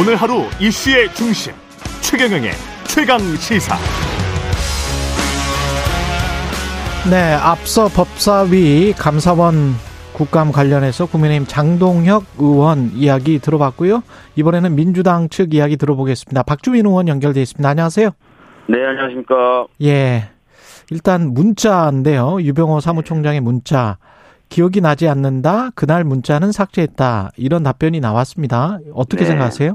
오늘 하루 이슈의 중심 최경영의 최강 시사. 네, 앞서 법사위 감사원 국감 관련해서 국민의힘 장동혁 의원 이야기 들어봤고요. 이번에는 민주당 측 이야기 들어보겠습니다. 박주민 의원 연결돼 있습니다. 안녕하세요. 네, 안녕하십니까. 예. 일단 문자인데요. 유병호 사무총장의 문자. 기억이 나지 않는다. 그날 문자는 삭제했다. 이런 답변이 나왔습니다. 어떻게 네. 생각하세요?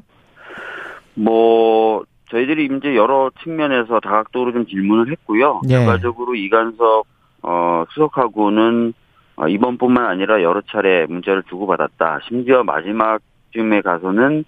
뭐 저희들이 이제 여러 측면에서 다각도로 좀 질문을 했고요. 예. 결과적으로 이간석 어, 수석하고는 어, 이번뿐만 아니라 여러 차례 문자를 주고받았다. 심지어 마지막쯤에 가서는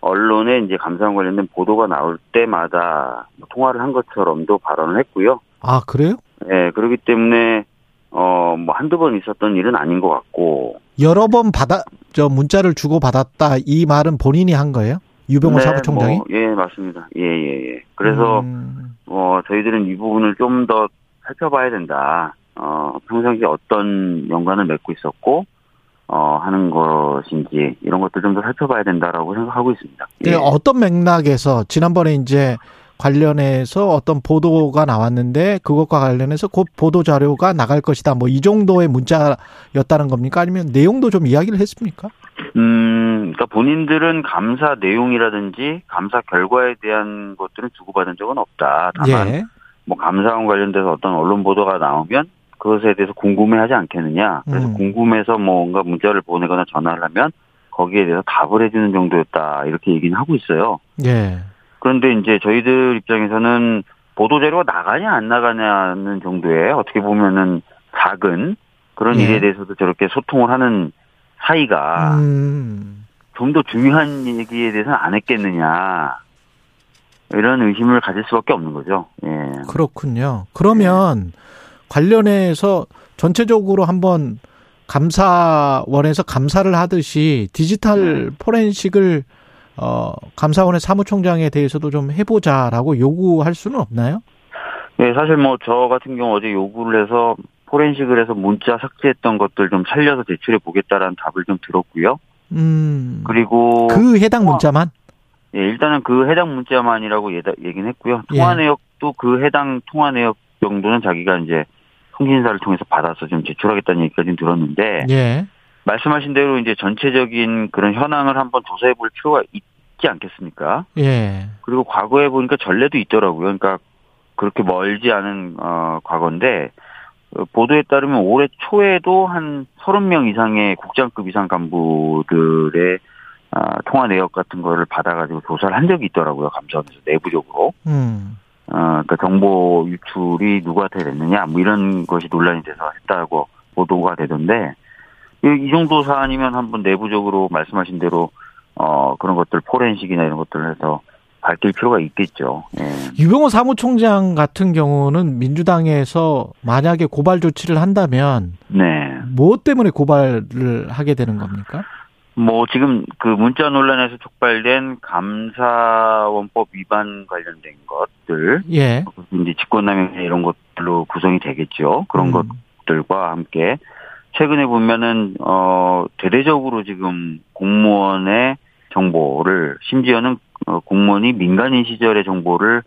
언론에 이제 감사원 관련된 보도가 나올 때마다 뭐 통화를 한 것처럼도 발언을 했고요. 아, 그래요? 예, 그렇기 때문에 어, 뭐 한두 번 있었던 일은 아닌 것 같고. 여러 번 받아, 저 문자를 주고받았다. 이 말은 본인이 한 거예요? 유병호 네, 사무총장이? 뭐, 예, 맞습니다. 예, 예, 예. 그래서 음, 어, 저희들은 이 부분을 좀 더 살펴봐야 된다. 어, 평상시에 어떤 연관을 맺고 있었고, 어, 하는 것인지, 이런 것들 좀 더 살펴봐야 된다라고 생각하고 있습니다. 네, 예. 어떤 맥락에서 지난번에 이제 관련해서 어떤 보도가 나왔는데 그것과 관련해서 곧 보도 자료가 나갈 것이다. 뭐 이 정도의 문자였다는 겁니까? 아니면 내용도 좀 이야기를 했습니까? 음, 그러니까 본인들은 감사 내용이라든지 감사 결과에 대한 것들은 주고받은 적은 없다. 다만, 예. 뭐 감사원 관련돼서 어떤 언론 보도가 나오면 그것에 대해서 궁금해하지 않겠느냐. 그래서 음. 궁금해서 뭔가 문자를 보내거나 전화를 하면 거기에 대해서 답을 해주는 정도였다. 이렇게 얘기는 하고 있어요. 예. 그런데 이제 저희들 입장에서는 보도 자료가 나가냐 안 나가냐는 정도의 어떻게 보면은 작은 그런 예. 일에 대해서도 저렇게 소통을 하는 사이가 음. 좀 더 중요한 얘기에 대해서는 안 했겠느냐 이런 의심을 가질 수밖에 없는 거죠. 예. 그렇군요. 그러면 관련해서 전체적으로 한번 감사원에서 감사를 하듯이 디지털 네. 포렌식을 어 감사원의 사무총장에 대해서도 좀 해보자라고 요구할 수는 없나요? 예, 사실 뭐 저 같은 경우 어제 요구를 해서 포렌식을 해서 문자 삭제했던 것들 좀 살려서 제출해 보겠다라는 답을 좀 들었고요. 음. 그리고 그 해당 문자만 예, 일단은 그 해당 문자만이라고 예다, 얘기는 했고요. 예. 통화 내역도 그 해당 통화 내역 정도는 자기가 이제 통신사를 통해서 받아서 좀 제출하겠다는 얘기까지는 들었는데 예. 말씀하신 대로 이제 전체적인 그런 현황을 한번 조사해 볼 필요가 있지 않겠습니까? 예. 그리고 과거에 보니까 전례도 있더라고요. 그러니까 그렇게 멀지 않은 어 과거인데 어, 보도에 따르면 올해 초에도 한 30명 이상의 국장급 이상 간부들의 아, 통화 내역 같은 거를 받아가지고 조사를 한 적이 있더라고요. 감사원에서 내부적으로. 음. 어, 그러니까 정보 유출이 누구한테 됐느냐, 뭐 이런 것이 논란이 돼서 했다고 보도가 되던데, 이, 이 정도 사안이면 한번 내부적으로 말씀하신 대로, 어, 그런 것들, 포렌식이나 이런 것들을 해서 밝힐 필요가 있겠죠. 예. 유병호 사무총장 같은 경우는 민주당에서 만약에 고발 조치를 한다면 네. 무엇 때문에 고발을 하게 되는 겁니까? 뭐, 지금 그 문자 논란에서 촉발된 감사원법 위반 관련된 것들, 예. 이제 직권남용 이런 것들로 구성이 되겠죠. 그런 음. 것들과 함께 최근에 보면은 어 대대적으로 지금 공무원의 정보를 심지어는 어, 공무원이 민간인 시절의 정보를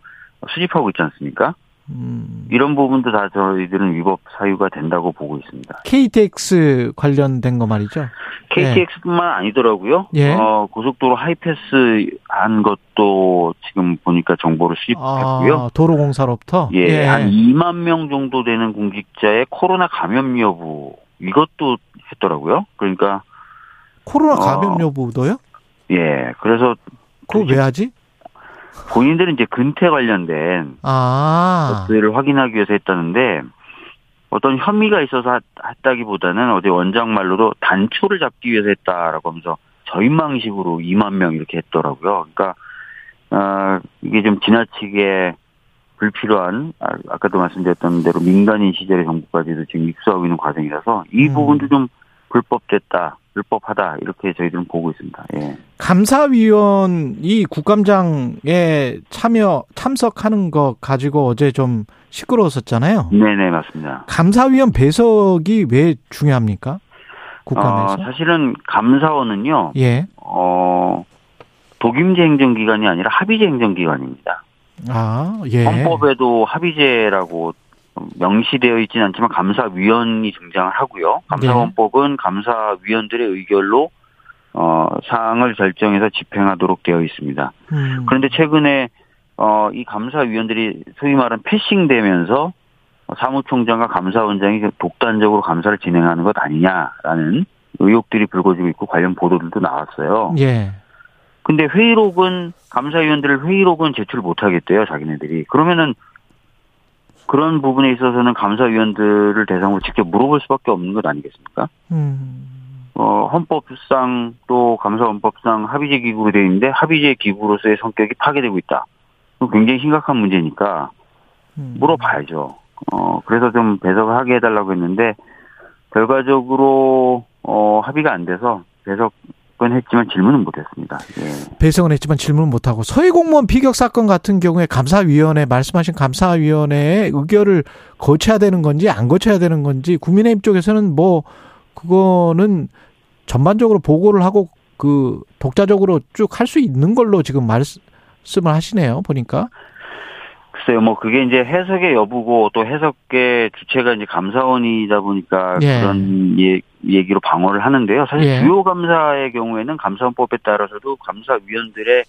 수집하고 있지 않습니까? 음. 이런 부분도 다 저희들은 위법 사유가 된다고 보고 있습니다. KTX 관련된 거 말이죠. KTX뿐만 아니더라고요. 예. 어, 고속도로 하이패스 한 것도 지금 보니까 정보를 수집했고요. 아, 도로공사로부터. 예, 한 2만 명 정도 되는 공직자의 코로나 감염 여부 이것도 했더라고요. 그러니까 코로나 어. 감염 여부도요? 예, 그래서 그거 왜 하지? 본인들은 이제 근태 관련된 아, 것들을 확인하기 위해서 했다는데 어떤 혐의가 있어서 했- 했다기보다는 어제 원장 말로도 단초를 잡기 위해서 했다라고 하면서 저인망식으로 2만 명 이렇게 했더라고요. 그러니까 어, 이게 좀 지나치게 불필요한 아, 아까도 말씀드렸던 대로 민간인 시절의 정보까지도 지금 입수하고 있는 과정이라서 이 음. 부분도 좀 불법됐다, 불법하다 이렇게 저희들은 보고 있습니다. 예. 감사위원이 국감장에 참여 참석하는 거 가지고 어제 좀 시끄러웠었잖아요. 네네 맞습니다. 감사위원 배석이 왜 중요합니까? 국감에서? 어, 사실은 감사원은요, 예. 어, 독임제 행정기관이 아니라 합의제 행정기관입니다. 아, 예. 헌법에도 합의제라고 명시되어 있지는 않지만 감사위원이 등장을 하고요. 감사원법은 감사위원들의 의결로 어, 사항을 결정해서 집행하도록 되어 있습니다. 음. 그런데 최근에 어, 이 감사위원들이 소위 말하는 패싱되면서 사무총장과 감사원장이 독단적으로 감사를 진행하는 것 아니냐라는 의혹들이 불거지고 있고 관련 보도들도 나왔어요. 예. 근데 회의록은 감사위원들 회의록은 제출 못 하겠대요, 자기네들이. 그러면은 그런 부분에 있어서는 감사위원들을 대상으로 직접 물어볼 수밖에 없는 것 아니겠습니까? 음. 어, 헌법상 또 감사원법상 합의제 기구로 되어 있는데 합의제 기구로서의 성격이 파괴되고 있다. 굉장히 심각한 문제니까 음. 물어봐야죠. 어, 그래서 좀 배석을 하게 해달라고 했는데 결과적으로 어, 합의가 안 돼서 배석 은 했지만 질문은 못했습니다. 예. 배석은 했지만 질문 못하고 서해 공무원 피격 사건 같은 경우에 감사위원회 말씀하신 감사위원회의 의결을 거쳐야 되는 건지 안 거쳐야 되는 건지 국민의힘 쪽에서는 뭐 그거는 전반적으로 보고를 하고 그 독자적으로 쭉 할 수 있는 걸로 지금 말씀을 하시네요 보니까 글쎄요, 뭐 그게 이제 해석의 여부고 또 해석의 주체가 이제 감사원이다 보니까 예. 그런 예, 얘기로 방어를 하는데요. 사실 예. 주요 감사의 경우에는 감사원법에 따라서도 감사위원들의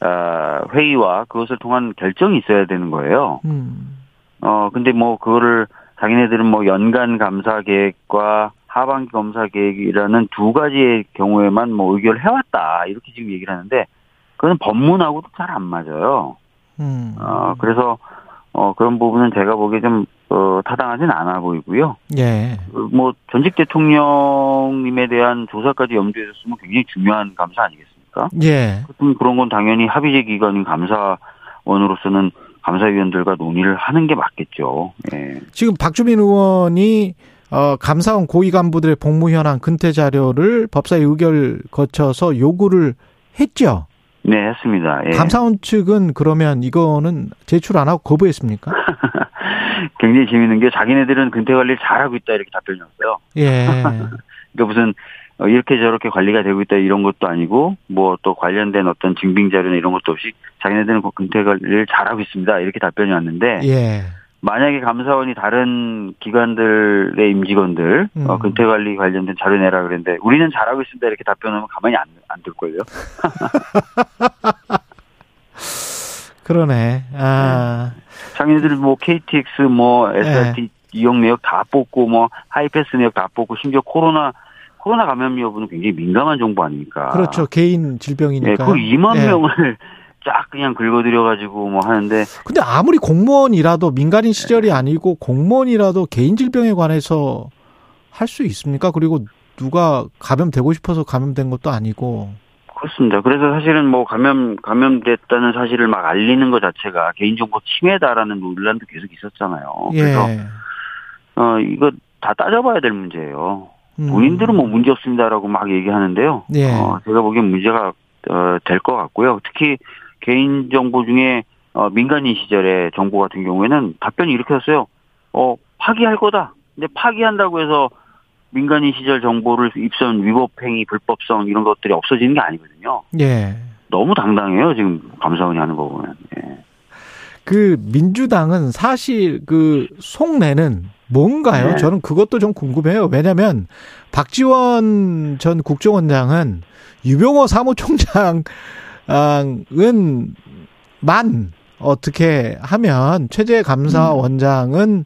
아, 회의와 그것을 통한 결정이 있어야 되는 거예요. 음. 어 근데 뭐 그거를 자기네들은 뭐 연간 감사 계획과 하반기 검사 계획이라는 두 가지의 경우에만 뭐 의결을 해왔다 이렇게 지금 얘기를 하는데 그건 법문하고도 잘 안 맞아요. 음. 어, 그래서, 어, 그런 부분은 제가 보기에 좀, 어, 타당하진 않아 보이고요. 예. 어, 뭐, 전직 대통령님에 대한 조사까지 염두에 뒀으면 굉장히 중요한 감사 아니겠습니까? 예. 그럼 그런 건 당연히 합의제 기관인 감사원으로서는 감사위원들과 논의를 하는 게 맞겠죠. 예. 지금 박주민 의원이 어, 감사원 고위 간부들의 복무 현황 근태 자료를 법사위 의결 거쳐서 요구를 했죠. 네, 했습니다. 예. 감사원 측은 그러면 이거는 제출 안 하고 거부했습니까? 굉장히 재밌는 게 자기네들은 근태 관리를 잘하고 있다 이렇게 답변이 왔어요. 예. 그러니까 무슨 어, 이렇게 저렇게 관리가 되고 있다 이런 것도 아니고 뭐 또 관련된 어떤 증빙 자료나 이런 것도 없이 자기네들은 그 근태 관리를 잘하고 있습니다 이렇게 답변이 왔는데 예. 만약에 감사원이 다른 기관들의 임직원들 음. 어, 근태 관리 관련된 자료 내라 그랬는데 우리는 잘하고 있습니다 이렇게 답변하면 가만히 안안 들걸요. 그러네. 아. 자기네들 뭐 KTX 뭐 SRT 이용 내역 다 뽑고 뭐 하이패스 내역 다 뽑고 심지어 코로나 코로나 감염 여부는 굉장히 민감한 정보 아닙니까? 그렇죠. 개인 질병이니까. 예, 그 2만 예. 명을 쫙 그냥 긁어들여가지고 뭐 하는데 근데 아무리 공무원이라도 민간인 시절이 아니고 공무원이라도 개인 질병에 관해서 할 수 있습니까? 그리고 누가 감염되고 싶어서 감염된 것도 아니고. 그렇습니다. 그래서 사실은 뭐 감염 감염됐다는 사실을 막 알리는 것 자체가 개인정보 침해다라는 논란도 계속 있었잖아요. 예. 그래서 어 이거 다 따져봐야 될 문제예요. 음. 본인들은 뭐 문제 없습니다라고 막 얘기하는데요. 예. 어, 제가 보기엔 문제가 어, 될 것 같고요. 특히 개인 정보 중에 어, 민간인 시절의 정보 같은 경우에는 답변이 이렇게 왔어요. 어 파기할 거다. 근데 파기한다고 해서 민간인 시절 정보를 입선 위법행위, 불법성 이런 것들이 없어지는 게 아니거든요. 예. 너무 당당해요. 지금 감사원이 하는 거 보면. 예. 그 민주당은 사실 그 속내는 뭔가요? 네. 저는 그것도 좀 궁금해요. 왜냐면 박지원 전 국정원장은 유병호 사무총장 은만 어떻게 하면 최재 감사원장은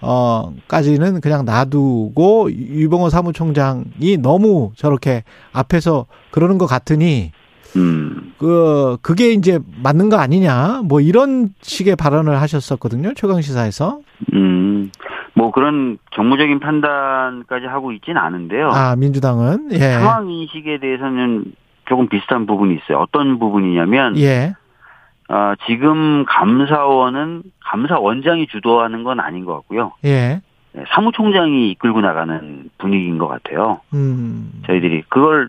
어 까지는 그냥 놔두고 유병호 사무총장이 너무 저렇게 앞에서 그러는 것 같으니 음. 그 그게 이제 맞는 거 아니냐 뭐 이런 식의 발언을 하셨었거든요 최강 시사에서 음. 뭐 그런 정무적인 판단까지 하고 있지는 않은데요. 아 민주당은 예 상황 인식에 대해서는 조금 비슷한 부분이 있어요. 어떤 부분이냐면 예. 어, 지금 감사원은 감사원장이 주도하는 건 아닌 것 같고요. 예. 네, 사무총장이 이끌고 나가는 분위기인 것 같아요. 음. 저희들이 그걸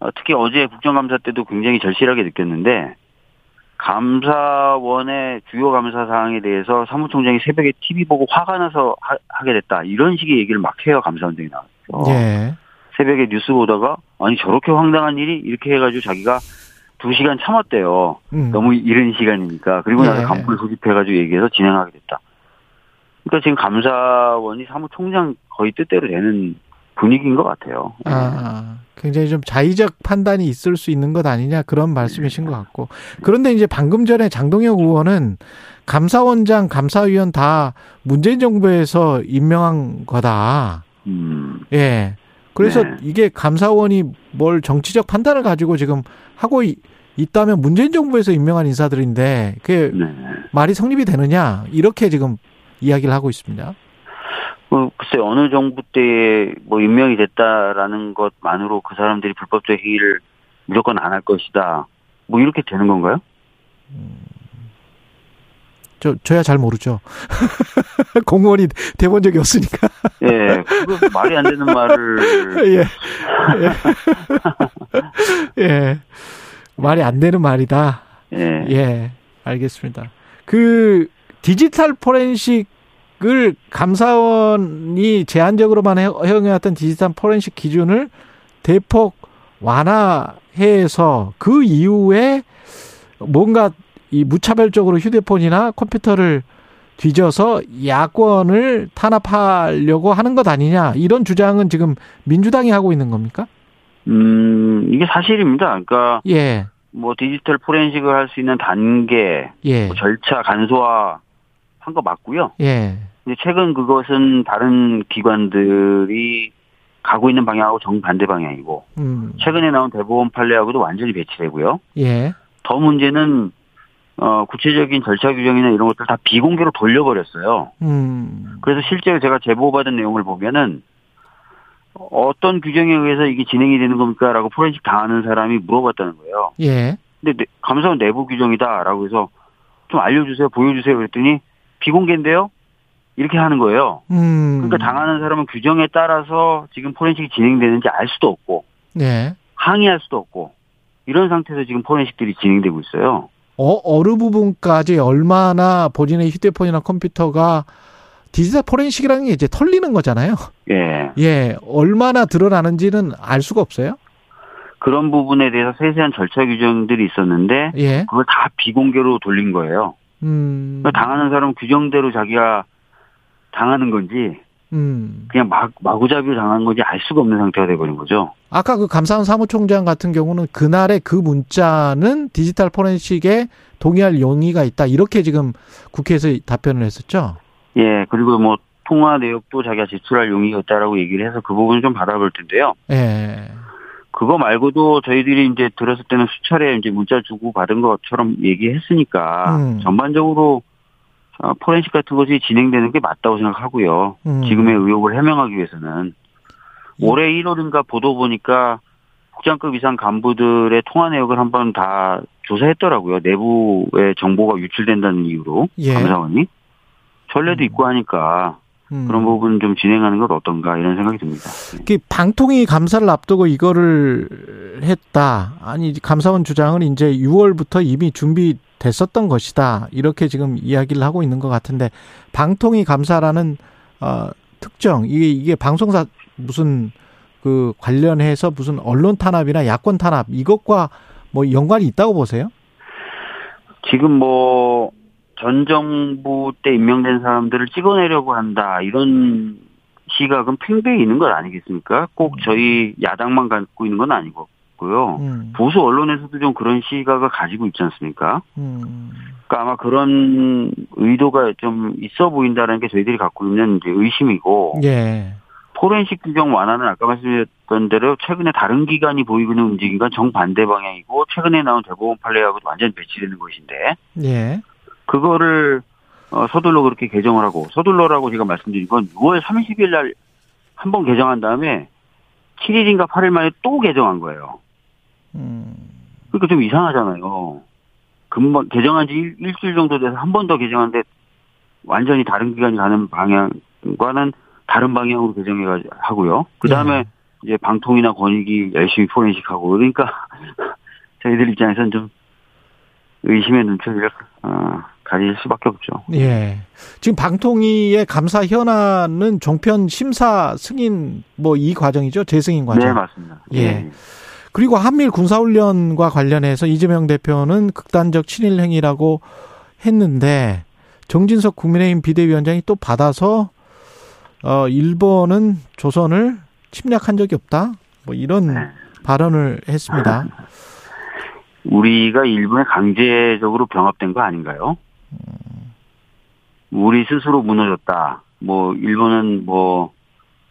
어, 특히 어제 국정감사 때도 굉장히 절실하게 느꼈는데 감사원의 주요 감사 사항에 대해서 사무총장이 새벽에 TV 보고 화가 나서 하, 게 됐다 이런 식의 얘기를 막 해요 감사원장이 나와서 예. 새벽에 뉴스 보다가 아니 저렇게 황당한 일이 이렇게 해가지고 자기가 두 시간 참았대요. 음. 너무 이른 시간이니까. 그리고 나서 예. 간부를 소집해가지고 얘기해서 진행하게 됐다. 그러니까 지금 감사원이 사무총장 거의 뜻대로 되는 분위기인 것 같아요. 아, 굉장히 좀 자의적 판단이 있을 수 있는 것 아니냐 그런 말씀이신 것 같고. 그런데 이제 방금 전에 장동혁 의원은 감사원장, 감사위원 다 문재인 정부에서 임명한 거다. 음, 예. 그래서 네. 이게 감사원이 뭘 정치적 판단을 가지고 지금 하고 이- 있다면 문재인 정부에서 임명한 인사들인데 그게 네. 말이 성립이 되느냐 이렇게 지금 이야기를 하고 있습니다. 뭐, 글쎄, 어느 정부 때에 뭐 임명이 됐다라는 것만으로 그 사람들이 불법적 행위를 무조건 안 할 것이다. 뭐 이렇게 되는 건가요? 저 저야 잘 모르죠. 공무원이 돼본 적이 없으니까. 예, 말이 안 되는 말을, 예. 예. 예. 말이 안 되는 말이다. 예. 예. 알겠습니다. 그 디지털 포렌식을 감사원이 제한적으로만 해- 허용해왔던 디지털 포렌식 기준을 대폭 완화해서 그 이후에 뭔가 이 무차별적으로 휴대폰이나 컴퓨터를 뒤져서 야권을 탄압하려고 하는 것 아니냐 이런 주장은 지금 민주당이 하고 있는 겁니까? 음, 이게 사실입니다. 그러니까, 예, 뭐 디지털 포렌식을 할 수 있는 단계, 예, 뭐 절차 간소화 한 거 맞고요. 예, 근데 최근 그것은 다른 기관들이 가고 있는 방향하고 정반대 방향이고, 음, 최근에 나온 대법원 판례하고도 완전히 배치되고요. 예, 더 문제는 어, 구체적인 절차 규정이나 이런 것들 다 비공개로 돌려버렸어요. 음, 그래서 실제로 제가 제보받은 내용을 보면은 어떤 규정에 의해서 이게 진행이 되는 겁니까?라고 포렌식 당하는 사람이 물어봤다는 거예요. 예, 근데 내- 감사원 내부 규정이다라고 해서 좀 알려주세요, 보여주세요 그랬더니 비공개인데요. 이렇게 하는 거예요. 음, 그러니까 당하는 사람은 규정에 따라서 지금 포렌식이 진행되는지 알 수도 없고 예. 항의할 수도 없고 이런 상태에서 지금 포렌식들이 진행되고 있어요. 어, 어느 부분까지 얼마나 본인의 휴대폰이나 컴퓨터가 디지털 포렌식이라는 게 이제 털리는 거잖아요. 예. 예, 얼마나 드러나는지는 알 수가 없어요. 그런 부분에 대해서 세세한 절차 규정들이 있었는데 예, 그걸 다 비공개로 돌린 거예요. 음, 그러니까 당하는 사람은 규정대로 자기가 당하는 건지 음. 그냥 막, 마구잡이로 당한 건지 알 수가 없는 상태가 돼버린 거죠. 아까 그 감사원 사무총장 같은 경우는 그날의 그 문자는 디지털 포렌식에 동의할 용의가 있다. 이렇게 지금 국회에서 답변을 했었죠. 예, 그리고 뭐 통화 내역도 자기가 제출할 용의가 있다라고 얘기를 해서 그 부분을 좀 받아볼 텐데요. 예. 그거 말고도 저희들이 이제 들었을 때는 수차례 이제 문자 주고 받은 것처럼 얘기했으니까 음. 전반적으로 어, 포렌식 같은 것이 진행되는 게 맞다고 생각하고요. 음. 지금의 의혹을 해명하기 위해서는 이- 올해 1월인가 보도 보니까 국장급 이상 간부들의 통화 내역을 한번 다 조사했더라고요. 내부의 정보가 유출된다는 이유로 예. 감사원이 전례도 음. 있고 하니까 음. 그런 부분 좀 진행하는 것 어떤가 이런 생각이 듭니다. 네. 그 방통위 감사를 앞두고 이거를 했다. 아니 감사원 주장은 이제 6월부터 이미 준비 됐었던 것이다. 이렇게 지금 이야기를 하고 있는 것 같은데 방통위 감사라는 어, 특정 이게 이게 방송사 무슨 그 관련해서 무슨 언론 탄압이나 야권 탄압 이것과 뭐 연관이 있다고 보세요? 지금 뭐 전 정부 때 임명된 사람들을 찍어내려고 한다 이런 시각은 팽배해 있는 것 아니겠습니까? 꼭 저희 야당만 갖고 있는 건 아니고 요. 음, 보수 언론에서도 좀 그런 시각을 가지고 있지 않습니까? 음, 그러니까 아마 그런 의도가 좀 있어 보인다는 게 저희들이 갖고 있는 이제 의심이고 예, 포렌식 규정 완화는 아까 말씀드렸던 대로 최근에 다른 기관이 보이고 있는 움직임과 정반대 방향이고 최근에 나온 대법원 판례하고 완전히 배치되는 것인데 예, 그거를 어, 서둘러 그렇게 개정을 하고 서둘러라고 제가 말씀드린 건 6월 30일 날 한 번 개정한 다음에 7일인가 8일 만에 또 개정한 거예요. 음, 그러니까 좀 이상하잖아요. 금방 개정한 지 일, 일주일 정도 돼서 한 번 더 개정하는데 완전히 다른 기관이 가는 방향과는 다른 방향으로 개정해 하고요. 그 다음에 예. 이제 방통이나 권익위 열심히 포렌식하고 그러니까 저희들 입장에서는 좀 의심의 눈초리를 어, 가질 수밖에 없죠. 예. 지금 방통위의 감사 현안은 종편 심사 승인 뭐 이 과정이죠. 재승인 과정. 네 맞습니다. 예. 그리고 한밀 군사훈련과 관련해서 이재명 대표는 극단적 친일 행위라고 했는데 정진석 국민의힘 비대위원장이 또 받아서 어 일본은 조선을 침략한 적이 없다. 뭐 이런 네. 발언을 했습니다. 우리가 일본에 강제적으로 병합된 거 아닌가요? 우리 스스로 무너졌다. 뭐 일본은 뭐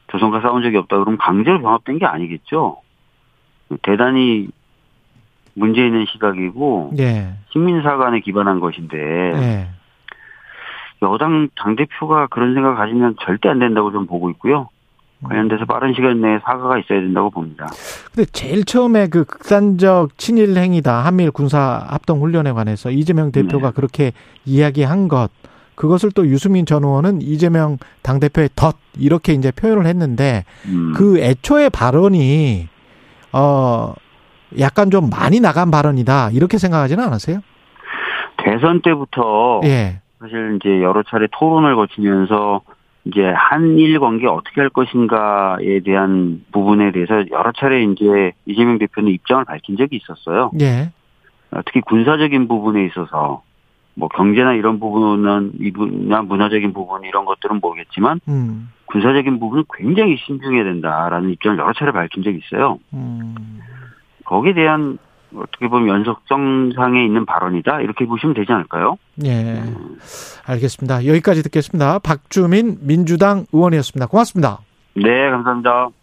조선과 싸운 적이 없다. 그럼 강제로 병합된 게 아니겠죠? 대단히 문제 있는 시각이고 예. 식민사관에 기반한 것인데 예. 여당 당 대표가 그런 생각 가지면 절대 안 된다고 좀 보고 있고요. 관련돼서 빠른 시간 내에 사과가 있어야 된다고 봅니다. 근데 제일 처음에 그 극단적 친일 행위다 한미일 군사 합동 훈련에 관해서 이재명 대표가 네. 그렇게 이야기한 것 그것을 또 유승민 전 의원은 이재명 당 대표의 덫 이렇게 이제 표현을 했는데 음, 그 애초에 발언이 어 약간 좀 많이 나간 발언이다 이렇게 생각하지는 않으세요? 대선 때부터 예. 사실 이제 여러 차례 토론을 거치면서 이제 한일 관계 어떻게 할 것인가에 대한 부분에 대해서 여러 차례 이제 이재명 대표는 입장을 밝힌 적이 있었어요. 예. 어, 특히 군사적인 부분에 있어서 뭐 경제나 이런 부분은 이 분야 문화적인 부분 이런 것들은 모르겠지만 음. 군사적인 부분은 굉장히 신중해야 된다라는 입장을 여러 차례 밝힌 적이 있어요. 음. 거기에 대한 어떻게 보면 연속성상에 있는 발언이다 이렇게 보시면 되지 않을까요? 예. 알겠습니다. 여기까지 듣겠습니다. 박주민 민주당 의원이었습니다. 고맙습니다. 네, 감사합니다.